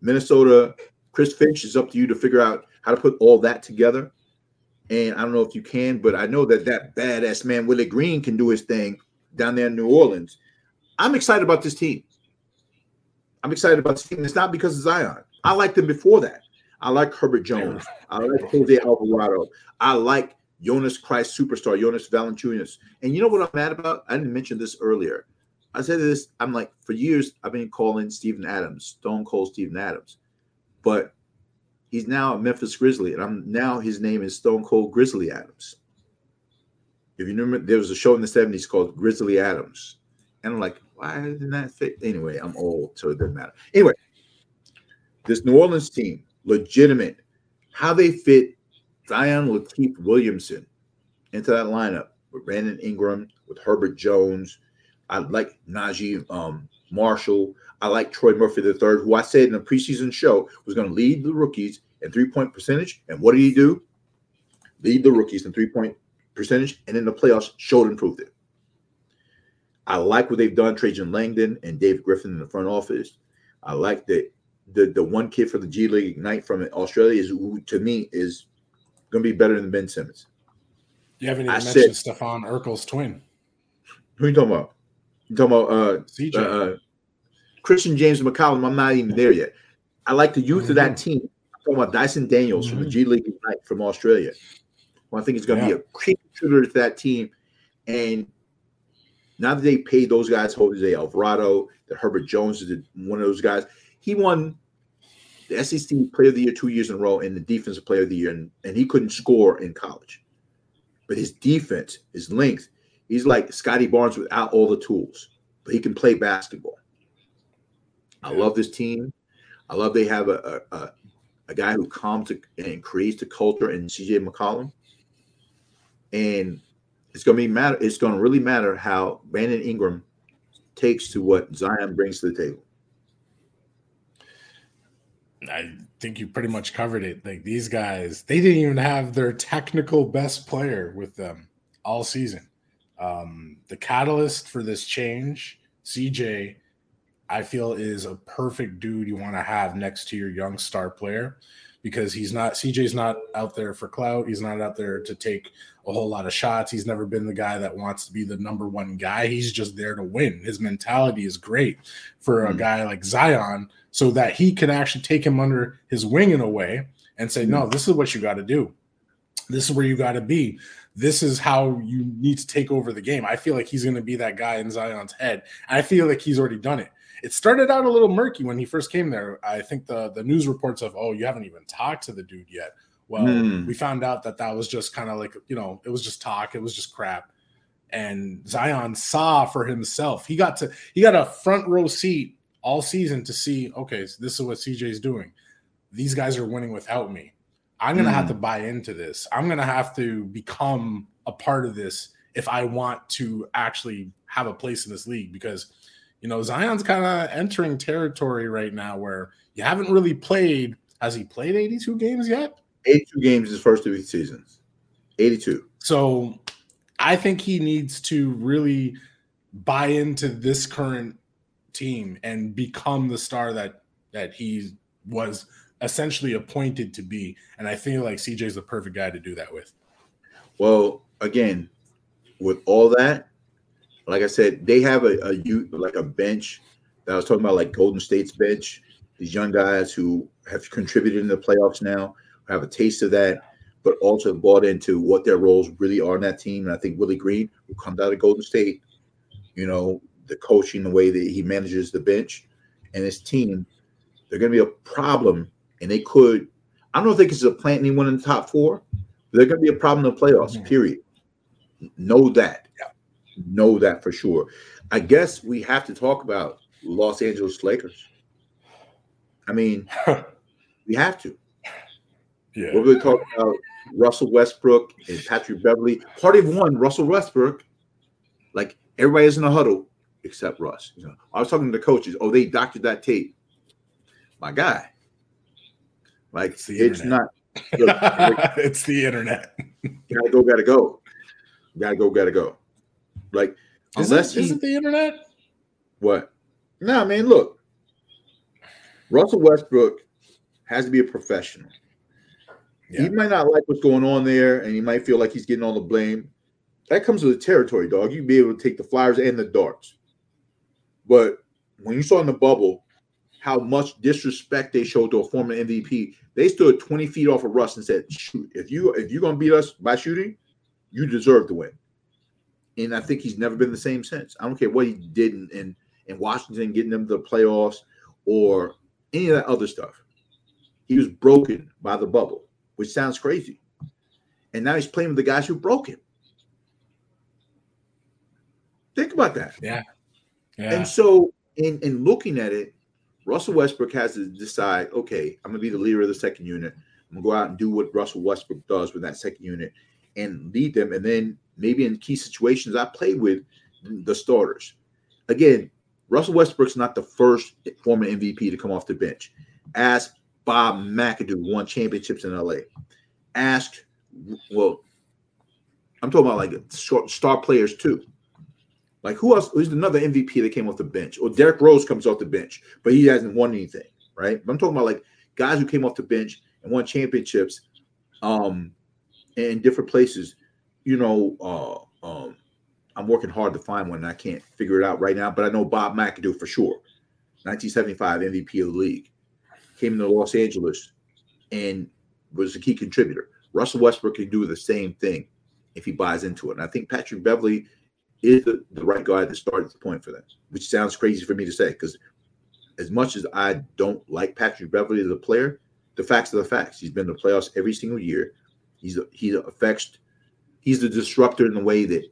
Minnesota, Chris Finch is up to you to figure out how to put all that together. And I don't know if you can, but I know that that badass man Willie Green can do his thing down there in New Orleans. I'm excited about this team. I'm excited about this team. It's not because of Zion. I liked him before that. I like Herbert Jones. I like Jose Alvarado. I like Jonas Christ superstar, Jonas Valanciunas. And you know what I'm mad about? I didn't mention this earlier. I said this. I'm like, for years, I've been calling Steven Adams, Stone Cold Steven Adams, but he's now a Memphis Grizzly, and I'm now his name is Stone Cold Grizzly Adams. If you remember, there was a show in the 70s called Grizzly Adams. And I'm like, why didn't that fit? Anyway, I'm old, so it doesn't matter. Anyway, this New Orleans team, legitimate, how they fit Zion Lateef Williamson into that lineup with Brandon Ingram, with Herbert Jones. I like Naji um, Marshall. I like Trey Murphy III, who I said in the preseason show was going to lead the rookies in three point percentage. And what did he do? Lead the rookies in three point percentage, and in the playoffs showed and proved it. I like what they've done, Trajan Langdon and David Griffin in the front office. I like that the the one kid from the G League Ignite from Australia is who to me is going to be better than Ben Simmons.
You haven't even
I
mentioned
said-
Stefan Urkel's twin,
Who you talking about? You talking about uh,
CJ.
uh, uh, Christian James McCollum? I'm not even there yet. I like the youth of that team. I'm talking about Dyson Daniels from the
Mhm.
G League Ignite from Australia. Well, I think he's going to
Yeah.
be a key contributor to that team. And now that they paid those guys, Jose Alvarado, that Herbert Jones is one of those guys. He won the SEC Player of the Year two years in a row and the Defensive Player of the Year, and, and he couldn't score in college. But his defense, his length, he's like Scottie Barnes without all the tools, but he can play basketball. I love this team. I love they have a a, a, a guy who calms and creates the culture in CJ McCollum. And it's gonna be matter. It's gonna really matter how Brandon Ingram takes to what Zion brings to the table.
I think you pretty much covered it. Like these guys, they didn't even have their technical best player with them all season. Um, the catalyst for this change, CJ, I feel is a perfect dude you want to have next to your young star player because he's not CJ's not out there for clout. He's not out there to take a whole lot of shots. He's never been the guy that wants to be the number one guy. He's just there to win. His mentality is great for a
Mhm.
guy like Zion so that he can actually take him under his wing in a way and say, no, this is what you got to do. This is where you got to be. This is how you need to take over the game. I feel like he's going to be that guy in Zion's head. I feel like he's already done it. It started out a little murky when he first came there. I think the the news reports of, oh, you haven't even talked to the dude yet. Well,
Hmm.
we found out that that was just kind of like, you know, it was just talk. It was just crap. And Zion saw for himself. He got to he got a front row seat all season to see, okay, so this is what CJ's doing. These guys are winning without me. I'm going to have
Mm.
to buy into this. I'm going to have to become a part of this if I want to actually have a place in this league because you know Zion's kind of entering territory right now where you haven't really played has he played 82 games yet?
82 games his first two seasons. 82.
So I think he needs to really buy into this current team and become the star that that he was essentially appointed to be. And I feel like CJ is the perfect guy to do that with.
Well, again, with all that, like I said, they have a, a youth like a bench that I was talking about, like Golden State's bench. These young guys who have contributed in the playoffs now have a taste of that, but also bought into what their roles really are in that team. And I think Willie Green, who comes out of Golden State, you know, the coaching, the way that he manages the bench and his team, they're going to be a problem. And they could, I don't know if they could plant anyone in the top four. They're going to be a problem in the playoffs.
Mhm.
Period. Know that. Know that for sure. I guess we have to talk about Los Angeles Lakers. I mean, we have to.
Yeah.
We're going to talk about Russell Westbrook and Patrick Beverley. Part of one, Russell Westbrook. Like everybody's in a huddle except Russ. You know, I was talking to the coaches. Oh, they doctored that tape. My guy. Like
It's
it's not. Look,
it's the internet.
gotta go, gotta go, gotta go, gotta go. Like
Is
unless
it, is
he
it the internet?
what? No, nah, man. Look, Russell Westbrook has to be a professional.
Yeah.
He might not like what's going on there, and he might feel like he's getting all the blame. That comes with the territory, dog. You'd be able to take the flyers and the darts. But when you saw in the bubble how much disrespect they showed to a former MVP, they stood 20 feet off of Russ and said, "Shoot, if you if you're gonna beat us by shooting, you deserve to win." And I think he's never been the same since. I don't care what he did in in, in Washington, getting them to the playoffs or any of that other stuff. He was broken by the bubble, which sounds crazy. And now he's playing with the guys who broke him. Think about that.
Yeah.
And so, in in looking at it, Russell Westbrook has to decide, okay, I'm gonna be the leader of the second unit. I'm gonna go out and do what Russell Westbrook does with that second unit and lead them. And then maybe in key situations, I play with the starters. Again, Russell Westbrook's not the first former MVP to come off the bench. Ask Bob McAdoo, won championships in LA. Ask, well, I'm talking about like star players too. Like who else? Who's another MVP that came off the bench? Or Derrick Rose comes off the bench, but he hasn't won anything, right? But I'm talking about like guys who came off the bench and won championships, um, in different places. You know, uh, um, I'm working hard to find one. And I can't figure it out right now, but I know Bob McAdoo for sure. 1975 MVP of the league, came to Los Angeles, and was a key contributor. Russell Westbrook can do the same thing if he buys into it. And I think Patrick Beverley is the, the right guy to start at the point for that, which sounds crazy for me to say because as much as I don't like Patrick Beverley as a player, the facts are the facts. He's been in the playoffs every single year. He's a, he affects. He's the disruptor in the way that,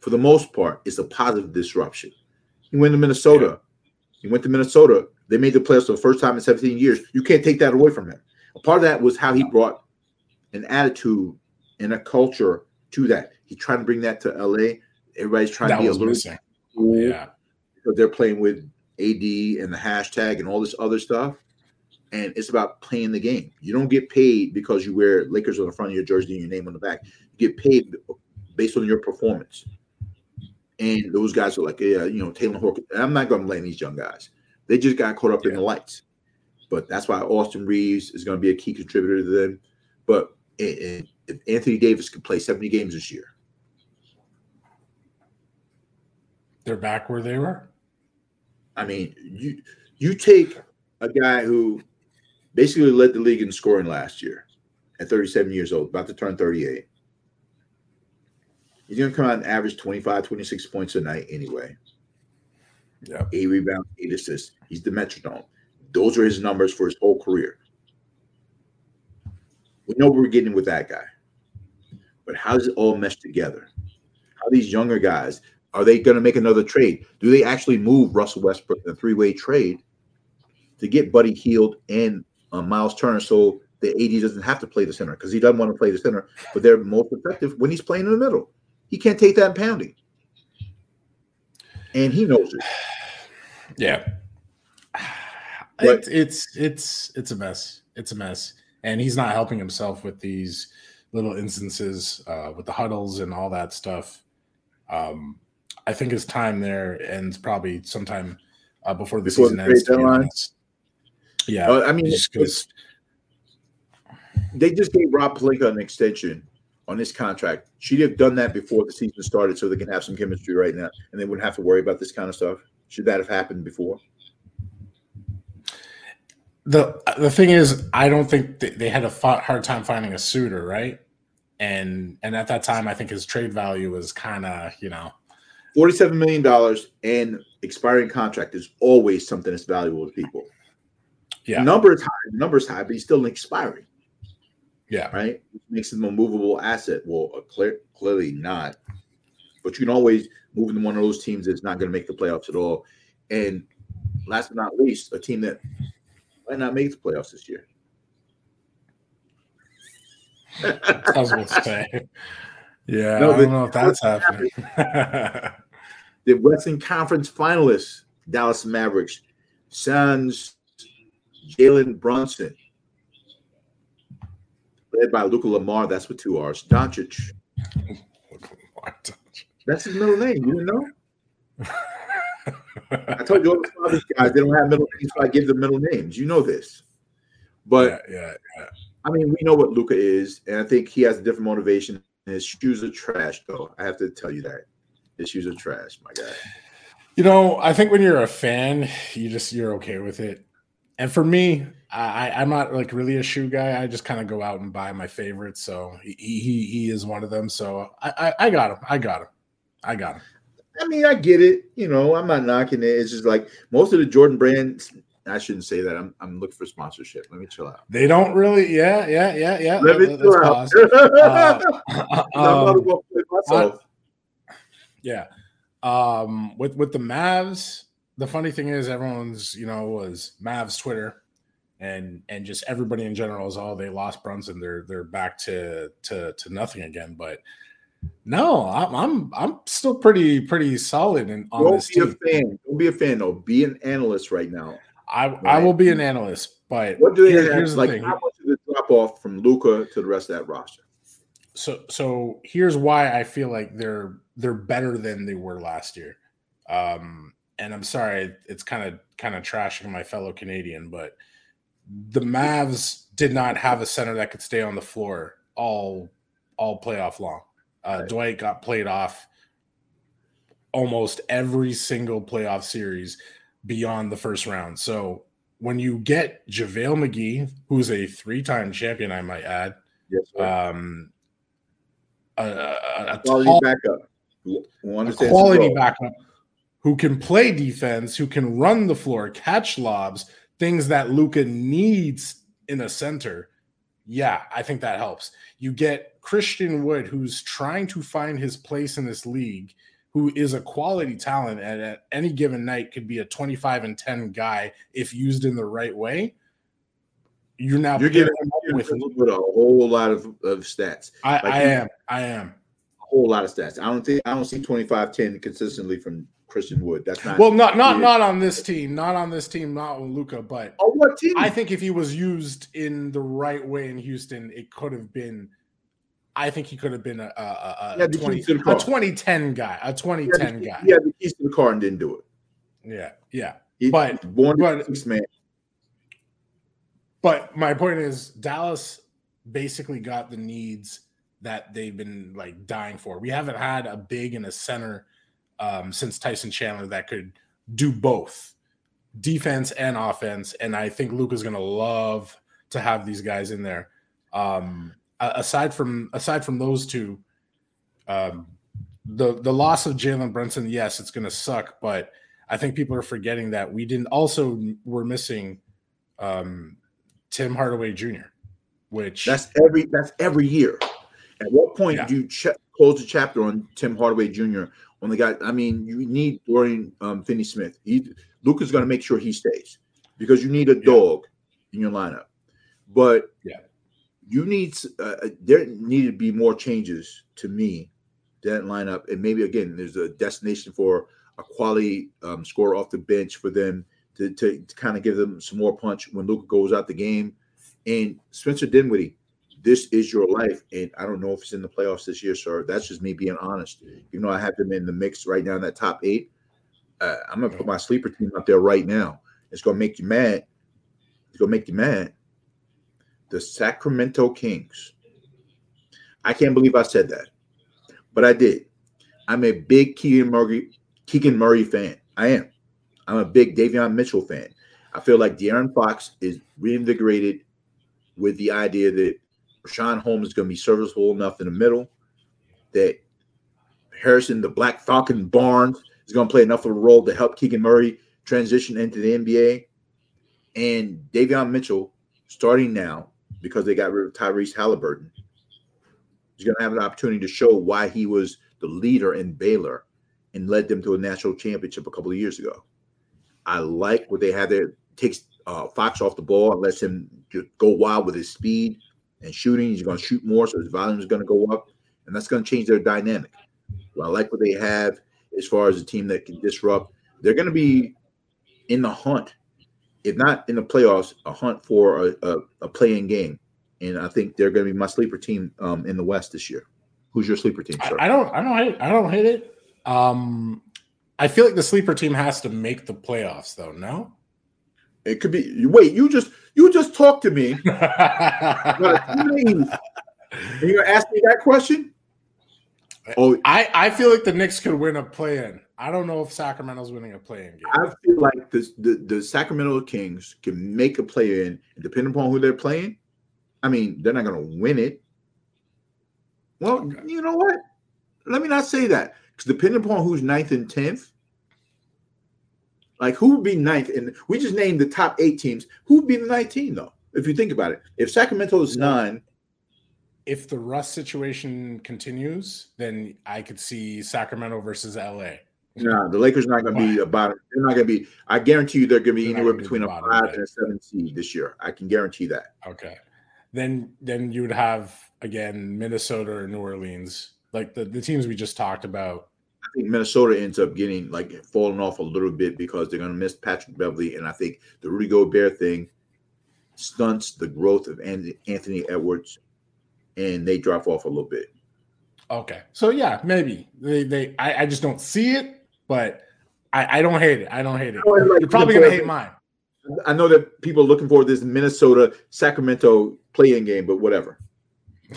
for the most part, it's a positive disruption. He went to Minnesota. Yeah. He went to Minnesota. They made the playoffs for the first time in 17 years. You can't take that away from him. A part of that was how he brought an attitude and a culture to that. He tried to bring that to LA. Everybody's trying that to be a little cool yeah. they're playing with AD and the hashtag and all this other stuff. And it's about playing the game. You don't get paid because you wear Lakers on the front of your jersey and your name on the back. You get paid based on your performance. And those guys are like, yeah, you know, Talen Horton. I'm not going to blame these young guys. They just got caught up yeah. in the lights. But that's why Austin Reaves is going to be a key contributor to them. But eh, eh, if Anthony Davis could play 70 games this year,
they're back where they were.
I mean, you you take a guy who basically led the league in scoring last year at 37 years old, about to turn 38. He's going to come out and average 25, 26 points a night anyway. Yeah. Eight rebounds, eight assists. He's the metronome. Those are his numbers for his whole career. We know we're getting with that guy. But how does it all mesh together? How these younger guys are they going to make another trade? Do they actually move Russell Westbrook in a three-way trade to get Buddy Hield and uh, Miles Turner so the AD doesn't have to play the center because he doesn't want to play the center, but they're most effective when he's playing in the middle. He can't take that pounding. And he knows it.
Yeah. But, it's it's it's a mess. It's a mess. And he's not helping himself with these little instances uh, with the huddles and all that stuff. Um, I think his time there ends probably sometime uh, before the before season the ends. Yeah,
uh, I mean, just they just gave Rob Pelinka an extension on this contract. She'd have done that before the season started, so they can have some chemistry right now, and they wouldn't have to worry about this kind of stuff. Should that have happened before?
the The thing is, I don't think they had a hard time finding a suitor, right? And and at that time, I think his trade value was kind of you know
$47 million and expiring contract is always something that's valuable to people. Yeah. The number is high, the number is high, but he's still an expiring.
Yeah.
Right? Which makes him a movable asset. Well, uh, clear, clearly not. But you can always move into one of those teams that's not going to make the playoffs at all. And last but not least, a team that might not make the playoffs this year.
I was going to say. Yeah, no, I don't know if that's happening.
the Western Conference finalists, Dallas Mavericks, Suns, Jalen Brunson, led by Luka Lamar. That's with two R's. Doncic. That's his middle name. You didn't know? I told you all the guys they don't have middle names, so I give them middle names. You know this, but
yeah, yeah, yeah.
I mean, we know what Luka is, and I think he has a different motivation. His shoes are trash, though. I have to tell you that. His shoes are trash, my guy.
You know, I think when you're a fan, you just you're okay with it. And for me, I, I'm not like really a shoe guy. I just kind of go out and buy my favorites. So he, he he is one of them. So I, I I got him. I got him. I got him.
I mean, I get it. You know, I'm not knocking it. It's just like most of the Jordan brands. I shouldn't say that. I'm I'm looking for sponsorship. Let me chill out.
They don't really. Yeah, yeah, yeah, yeah. Let me chill out. uh, um, yeah. Um, with with the Mavs, the funny thing is, everyone's you know was Mavs Twitter, and and just everybody in general is all oh, they lost Brunson. They're they're back to to to nothing again. But No, I'm I'm I'm still pretty pretty solid and on
Don't be a fan. Don't be a fan though. Be an analyst right now.
I I will be an analyst, but
What do they
here-
have?
the
Like
thing.
how much of the drop off from Luka to the rest of that roster?
so so here's why I feel like they're they're better than they were last year. Um, and I'm sorry, it's kind of kind of trashing my fellow Canadian, but the Mavs did not have a center that could stay on the floor all all playoff long. Uh,
Right.
Dwight got played off almost every single playoff series beyond the first round. So when you get JaVale McGee, who's a three-time champion, I might add,
Yes,
um, a, a, a
quality
tall,
backup. Who who
a quality backup who can play defense, who can run the floor, catch lobs, things that Luka needs in a center. Yeah, I think that helps. You get Christian Wood, who's trying to find his place in this league, who is a quality talent and at any given night could be a 25 and 10 guy if used in the right way. You're now
You're giving
with
a whole lot of, of stats.
I,
like
I am. I am.
A whole lot of stats. I don't think I don't see 25-10 consistently from Christian Wood. That's not
Well, not not not on this team, not on this team, not on Luka, but
on what team?
I think if he was used in the right way in Houston, it could have been. I think he could have been a, a, a,
Yeah,
a, 20,
keys to the
a 2010 guy, a
He
2010
the-
guy.
Had the keys to the car and didn't do it.
Yeah, yeah.
He,
But-
born
but-
six man.
But my point is, Dallas basically got the needs that they've been like dying for. We haven't had a big and a center um, since Tyson Chandler that could do both defense and offense. And I think Luka's going to love to have these guys in there. Um, aside from aside from those two, um, the the loss of Jalen Brunson, yes, it's going to suck, but I think people are forgetting that we didn't also were missing um, Tim Hardaway Jr., which
That's every that's every year. At what point
Yeah.
do you ch- close the chapter on Tim Hardaway Jr. on the guy? I mean, you need Dorian um, Finney Smith. He Luka's going to make sure he stays because you need a dog in your lineup. But
Yeah.
you need uh, uh, there need to be more changes to me that lineup, and maybe again, there's a destination for a quality um, scorer off the bench for them to, to, to kind of give them some more punch when Luka goes out the game. And Spencer Dinwiddie, this is your life. And I don't know if it's in the playoffs this year, sir. That's just me being honest. You know, I have them in the mix right now in that top eight. Uh, I'm gonna put my sleeper team up there right now. It's gonna make you mad. It's gonna make you mad. The Sacramento Kings. I can't believe I said that, but I did. I'm a big Keegan Murray, Keegan Murray fan. I am. I'm a big Davion Mitchell fan. I feel like De'Aaron Fox is reinvigorated with the idea that Richaun Holmes is going to be serviceable enough in the middle, that Harrison, the Black Falcon Barnes, is going to play enough of a role to help Keegan Murray transition into the NBA. And Davion Mitchell, starting now, because they got rid of Tyrese Halliburton, is going to have an opportunity to show why he was the leader in Baylor and led them to a national championship a couple of years ago. I like what they have there. Takes uh, Fox off the ball and lets him go wild with his speed and shooting. He's going to shoot more, so his volume is going to go up, and that's going to change their dynamic. So I like what they have as far as a team that can disrupt. They're going to be in the hunt, if not in the playoffs, a hunt for a, a, a playing game. And I think they're going to be my sleeper team um, in the West this year. Who's your sleeper team, sir?
I, I don't I don't hate I don't hate it. Um, I feel like the sleeper team has to make the playoffs, though. No.
It could be. Wait, you just you just talked to me. you're gonna ask me that question? Oh,
I, I feel like the Knicks could win a play-in. I don't know if Sacramento's winning a play-in game.
I feel like the, the the Sacramento Kings can make a play in, depending upon who they're playing. I mean, they're not gonna win it. Well,
Okay.
you know what? Let me not say that because depending upon who's ninth and tenth, like who would be ninth, and we just named the top eight teams. Who would be the ninth team though? If you think about it, if Sacramento is nine,
if the Russ situation continues, then I could see Sacramento versus LA.
No, the Lakers not going to be about it. They're not going to be. I guarantee you, they're going to be
They're
anywhere
gonna be
between a five
right.
and a seven seed this year. I can guarantee that.
Okay. Then then you would have again Minnesota or New Orleans like the, the teams we just talked about.
I think Minnesota ends up getting like falling off a little bit because they're going to miss Patrick Beverley, and I think the Rudy Gobert thing stunts the growth of Anthony Edwards, and they drop off a little bit.
Okay, so yeah, maybe they they I, I just don't see it, but I, I don't hate it. I don't hate it. Like You're probably gonna hate mine.
I know that people are looking for this Minnesota Sacramento playing game, but whatever.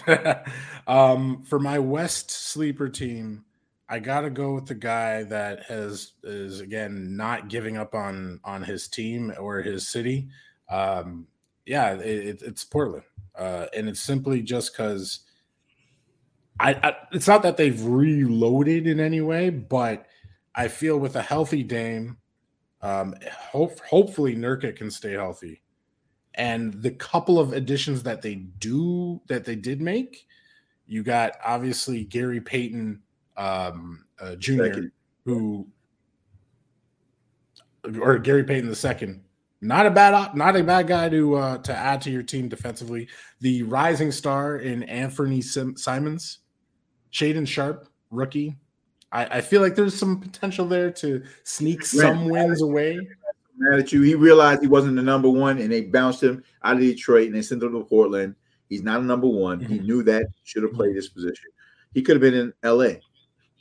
um, for my West sleeper team, I gotta go with the guy that has is again not giving up on on his team or his city. Um, yeah, it, it's Portland, uh, and it's simply just because I, I, It's not that they've reloaded in any way, but I feel with a healthy Dame, um, hope, hopefully Nurkic can stay healthy, and the couple of additions that they do that they did make, you got obviously Gary Payton um, uh, Jr., Second. who or Gary Payton the second. Not a bad, not a bad guy to uh, to add to your team defensively. The rising star in Anthony Sim- Simons, Shaedon Sharpe, rookie. I, I, feel like there's some potential there to sneak some wins away.
Mad at you. He realized he wasn't the number one, and they bounced him out of Detroit and they sent him to Portland. He's not a number one. Mm-hmm. He knew that. Should have played this position. He could have been in L.A.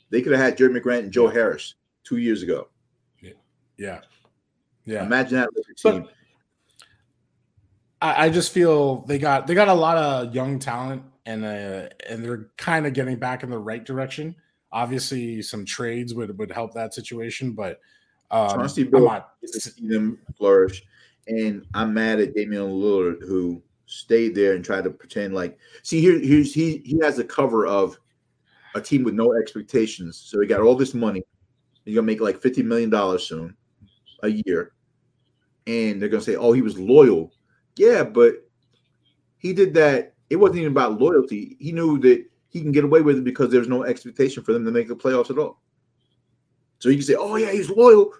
They could have had Jerami Grant and Joe Harris two years ago.
Yeah. Yeah.
Imagine that with your team.
I, I just feel they got they got a lot of young talent and uh, and they're kind of getting back in the right direction. Obviously, some trades would would help that situation, but um,
trying to see Bill to see them flourish. And I'm mad at Damian Lillard who stayed there and tried to pretend like. See, here, here's he he has a cover of a team with no expectations. So he got all this money. He's gonna make like fifty million dollars soon, a year, and they're gonna say, "Oh, he was loyal." Yeah, but he did that. It wasn't even about loyalty. He knew that he can get away with it because there's no expectation for them to make the playoffs at all. So you can say, "Oh yeah, he's loyal,"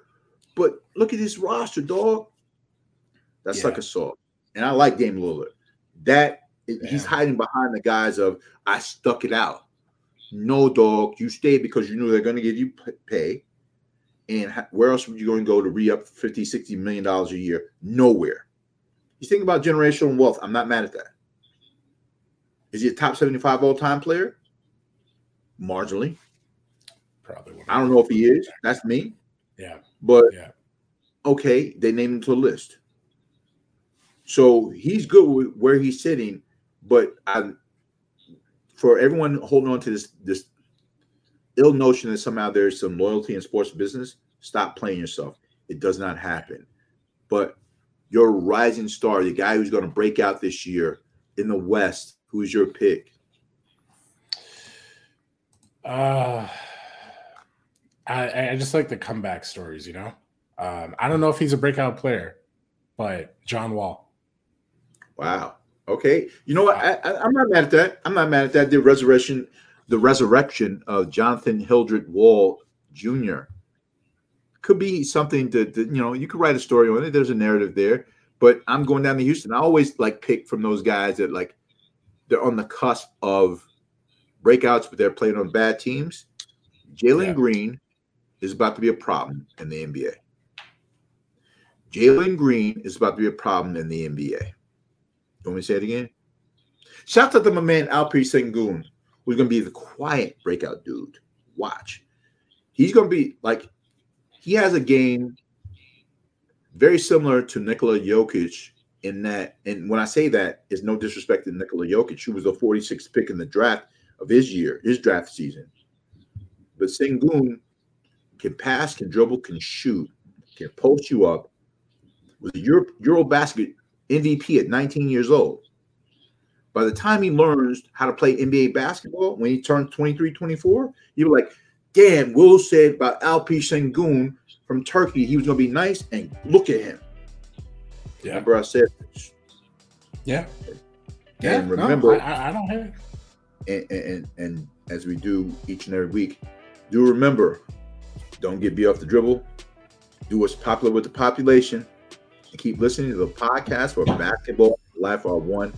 but look at his roster, dog. That's yeah. like a salt. And I like Dame Lillard. That yeah. he's hiding behind the guys of I stuck it out. No, dog, you stayed because you knew they're going to give you pay. And where else would you going to go to re up 50, 60 million dollars a year? Nowhere. You think about generational wealth. I'm not mad at that. Is he a top 75 all time player? Marginally.
Probably.
I don't know if he is. That's me.
Yeah.
But
yeah.
okay, they named him to a list. So he's good with where he's sitting, but I for everyone holding on to this this ill notion that somehow there's some loyalty in sports business, stop playing yourself. It does not happen. But your rising star, the guy who's going to break out this year in the West, who's your pick?
Uh I, I just like the comeback stories, you know. Um, I don't know if he's a breakout player, but John Wall.
Wow. Okay, you know what? I, am not mad at that. I'm not mad at that. The resurrection, the resurrection of Jonathan Hildred Wall Jr. could be something to, to, you know, you could write a story on it. There's a narrative there. But I'm going down to Houston. I always like pick from those guys that like they're on the cusp of breakouts, but they're playing on bad teams. Jalen yeah. Green is about to be a problem in the NBA. Jalen Green is about to be a problem in the NBA. Want me to say it again? Shout out to my man Alperen Sengun, who's to be the quiet breakout dude. Watch. He's to be like, he has a game very similar to Nikola Jokic in that, and when I say that, is no disrespect to Nikola Jokic, who was the 46th pick in the draft of his year, his draft season. But Sengun can pass, can dribble, can shoot, can post you up. Was a Euro, Euro basket MVP at 19 years old. By the time he learns how to play NBA basketball, when he turns 23, 24, you're like, damn, Will said about Alpi Sengun from Turkey, he was going to be nice, and look at him.
Yeah.
Remember I said
this. Yeah.
And yeah, remember,
no, I, I, don't have
it. And, and, and as we do each and every week, do remember, don't get beat off the dribble. Do what's popular with the population keep listening to the podcast for Basketball Life R1.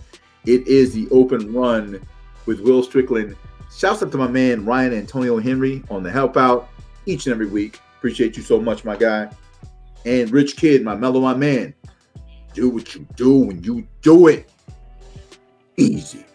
It is the open run with Will Strickland Shouts out to my man Ryan Antonio Henry on the help out each and every week. Appreciate you so much, my guy. And Rich Kid, my mellow, my man. Do what you do when you do it. Easy.